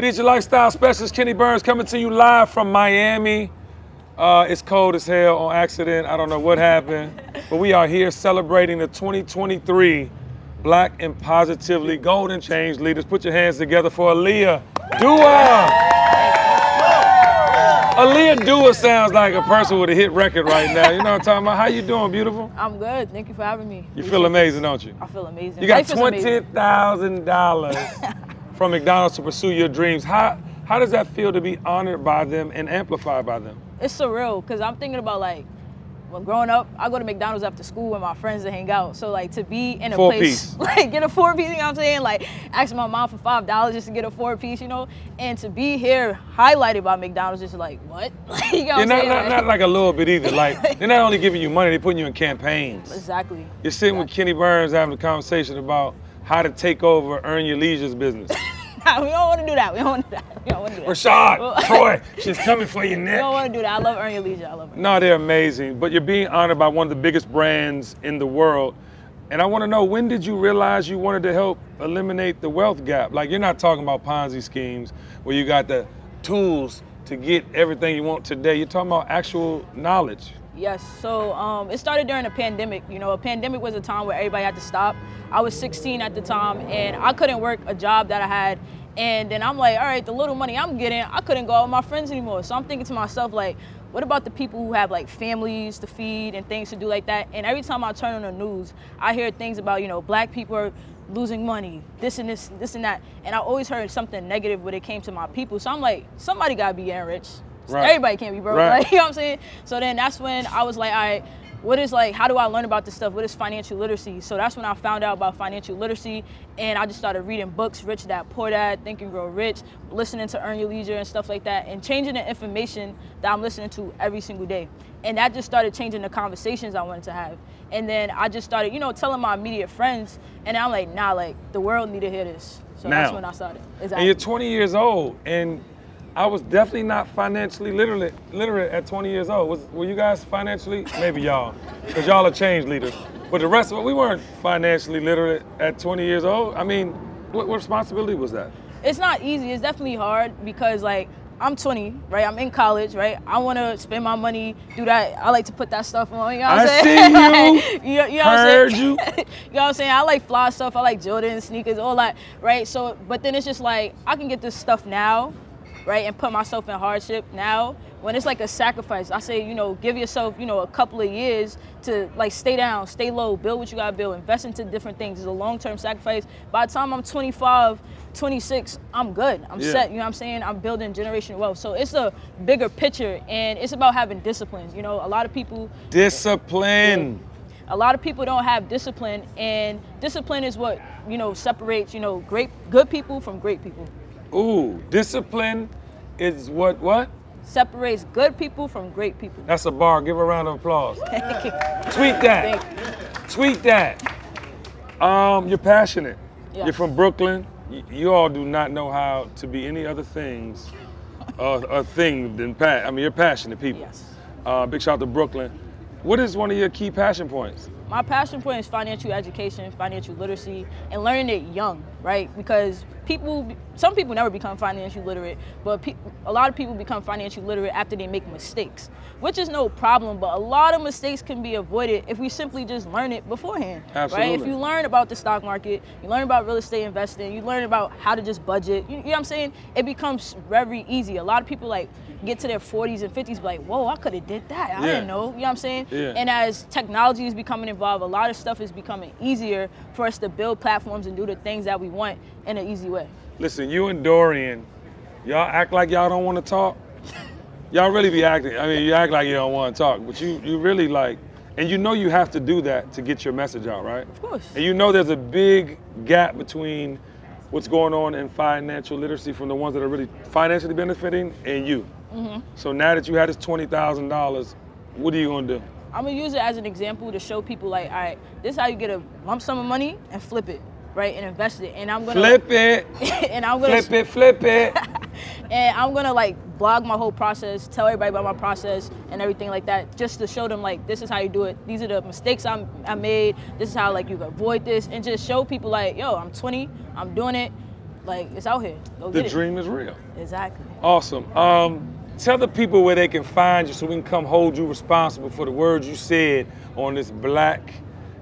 It is your lifestyle specialist, Kenny Burns, coming to you live from Miami. Uh, it's cold as hell on accident. I don't know what happened, but we are here celebrating the 2023 Black and Positively Golden Change Leaders. Put your hands together for Aaliyah Duah. Aaliyah Duah sounds like a person with a hit record right now. You know what I'm talking about? How you doing, beautiful? I'm good. Thank you for having me. You feel amazing, don't you? I feel amazing. You got $20,000. from McDonald's to pursue your dreams. How how does that feel to be honored by them and amplified by them? It's surreal because I'm thinking about like, when growing up, I go to McDonald's after school with my friends to hang out. So like to be in a Four place piece. like get a four piece, you know what I'm saying? Like asking my mom for five dollars just to get a four piece, you know? And to be here highlighted by McDonald's is like what? Like, you know what You're I'm not, saying? not, not like a little bit either. Like they're not only giving you money, they're putting you in campaigns. exactly. You're sitting with Kenny Burns having a conversation about how to take over Earn Your Leisure's business. Nah, we don't want to do that. We don't want to do that. We don't want to do that. Rashad, Troy, she's coming for your We neck. don't want to do that. I love Earn Your Leisure. I love it. No, they're amazing. But you're being honored by one of the biggest brands in the world. And I want to know when did you realize you wanted to help eliminate the wealth gap? Like you're not talking about Ponzi schemes where you got the tools to get everything you want today. You're talking about actual knowledge. Yes. So um, it started during a pandemic. You know, a pandemic was a time where everybody had to stop. I was 16 at the time, and I couldn't work a job that I had. And then I'm like, all right, the little money I'm getting, I couldn't go out with my friends anymore. So I'm thinking to myself, like, what about the people who have like families to feed and things to do like that? And every time I turn on the news, I hear things about, you know, black people are losing money, this and this, this and that. And I always heard something negative when it came to my people. So I'm like, somebody gotta be getting rich. Right. Everybody can't be broke. Right. Like, you know what I'm saying? So then that's when I was like, all right, what is like, how do I learn about this stuff? What is financial literacy? So that's when I found out about financial literacy and I just started reading books, Rich Dad, Poor Dad, Think and Grow Rich, listening to Earn Your Leisure and stuff like that, and changing the information that I'm listening to every single day. And that just started changing the conversations I wanted to have. And then I just started, you know, telling my immediate friends, and I'm like, nah, like the world need to hear this. So that's when I started. And Exactly. you're 20 years old, and I was definitely not financially literate literate at 20 years old. Was were you guys financially? Maybe y'all, because y'all are change leaders. But the rest of it, we weren't financially literate at 20 years old. I mean, what, what responsibility was that? it's not easy. It's definitely hard because like I'm 20, right? I'm in college, right? I want to spend my money, do that. I like to put that stuff on. You know what I I'm saying? see you. you. you know Heard what I'm saying? you. you know what I'm saying? I like fly stuff. I like Jordan sneakers, all that, right? So, but then it's just like I can get this stuff now, right, and put myself in hardship now. When it's like a sacrifice, I say, you know, give yourself, you know, a couple of years to like stay down, stay low, build what you gotta build, invest into different things. It's a long-term sacrifice. By the time I'm 25, 26, I'm good. I'm Yeah. set. You know what I'm saying? I'm building generational wealth. So it's a bigger picture, and it's about having discipline. You know, a lot of people Discipline. a lot of people don't have discipline and discipline is what you know separates you know great good people from great people Ooh, discipline is what? What? separates good people from great people That's a bar. Give a round of applause. Tweet that. Tweet that. Um, you're passionate. You're from Brooklyn. Y- You all do not know how to be any other things, uh, a thing than pat. I mean, you're passionate people. Yes. Uh, big shout out to Brooklyn. What is one of your key passion points? My passion point is financial education financial literacy and learning it young right? Because people some people never become financially literate but pe- a lot of people become financially literate after they make mistakes which is no problem but a lot of mistakes can be avoided if we simply just learn it beforehand right? If you learn about the stock market you learn about real estate investing you learn about how to just budget you, you know what i'm saying? It becomes very easy. A lot of people like get to their 40s and 50s be like whoa i could have did that. I Yeah. didn't know you know what i'm saying? Yeah. and as technology is becoming involved, a lot of stuff is becoming easier for us to build platforms and do the things that we want in an easy way. Listen, you and Dorian, y'all act like y'all don't want to talk. Y'all really be acting. I mean, you act like you don't want to talk, but you you really like, and you know you have to do that to get your message out, right? Of course. And you know there's a big gap between what's going on in financial literacy from the ones that are really financially benefiting and you. Mm-hmm. So now that you had this twenty thousand dollars, what are you gonna do? I'm gonna use it as an example to show people like, all right, this is how you get a lump sum of money and flip it, right, and invest it. And I'm gonna Flip it, and I'm gonna flip it, flip it. and I'm gonna like blog my whole process, tell everybody about my process and everything like that, just to show them like this is how you do it. These are the mistakes I'm, I made. This is how like you avoid this, and just show people like, yo, I'm 20, I'm doing it. Like it's out here. Go The dream is real. Exactly. Awesome. Um, tell the people where they can find you so we can come hold you responsible for the words you said on this Black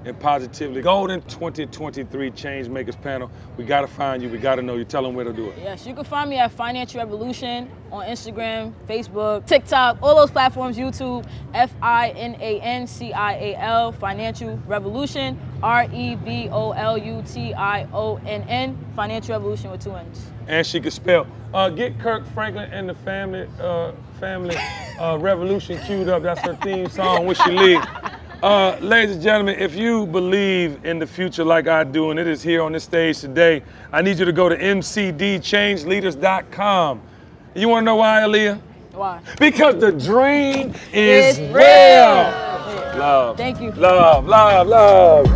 and Positively Golden 2023 Change Makers panel. We got to find you. We got to know you. Tell them where to do it. Yes, you can find me at Financial Revolution on Instagram, Facebook, TikTok, all those platforms, YouTube, F I N A N C I A L, Financial Revolution, R E V O L U T I O N N, Financial Revolution with two N's. And she could spell. Uh, get Kirk Franklin and the family uh, family uh, revolution queued up. That's her theme song when she leaves. Uh, ladies and gentlemen, if you believe in the future like I do, and it is here on this stage today, I need you to go to mcdchangeleaders.com. You want to know why, Aaliyah? Why? Because the dream is It's real. real. Love. Thank you. Love, love, love.